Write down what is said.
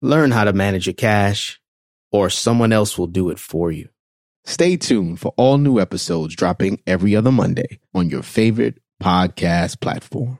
Learn how to manage your cash, or someone else will do it for you. Stay tuned for all new episodes dropping every other Monday on your favorite podcast platform.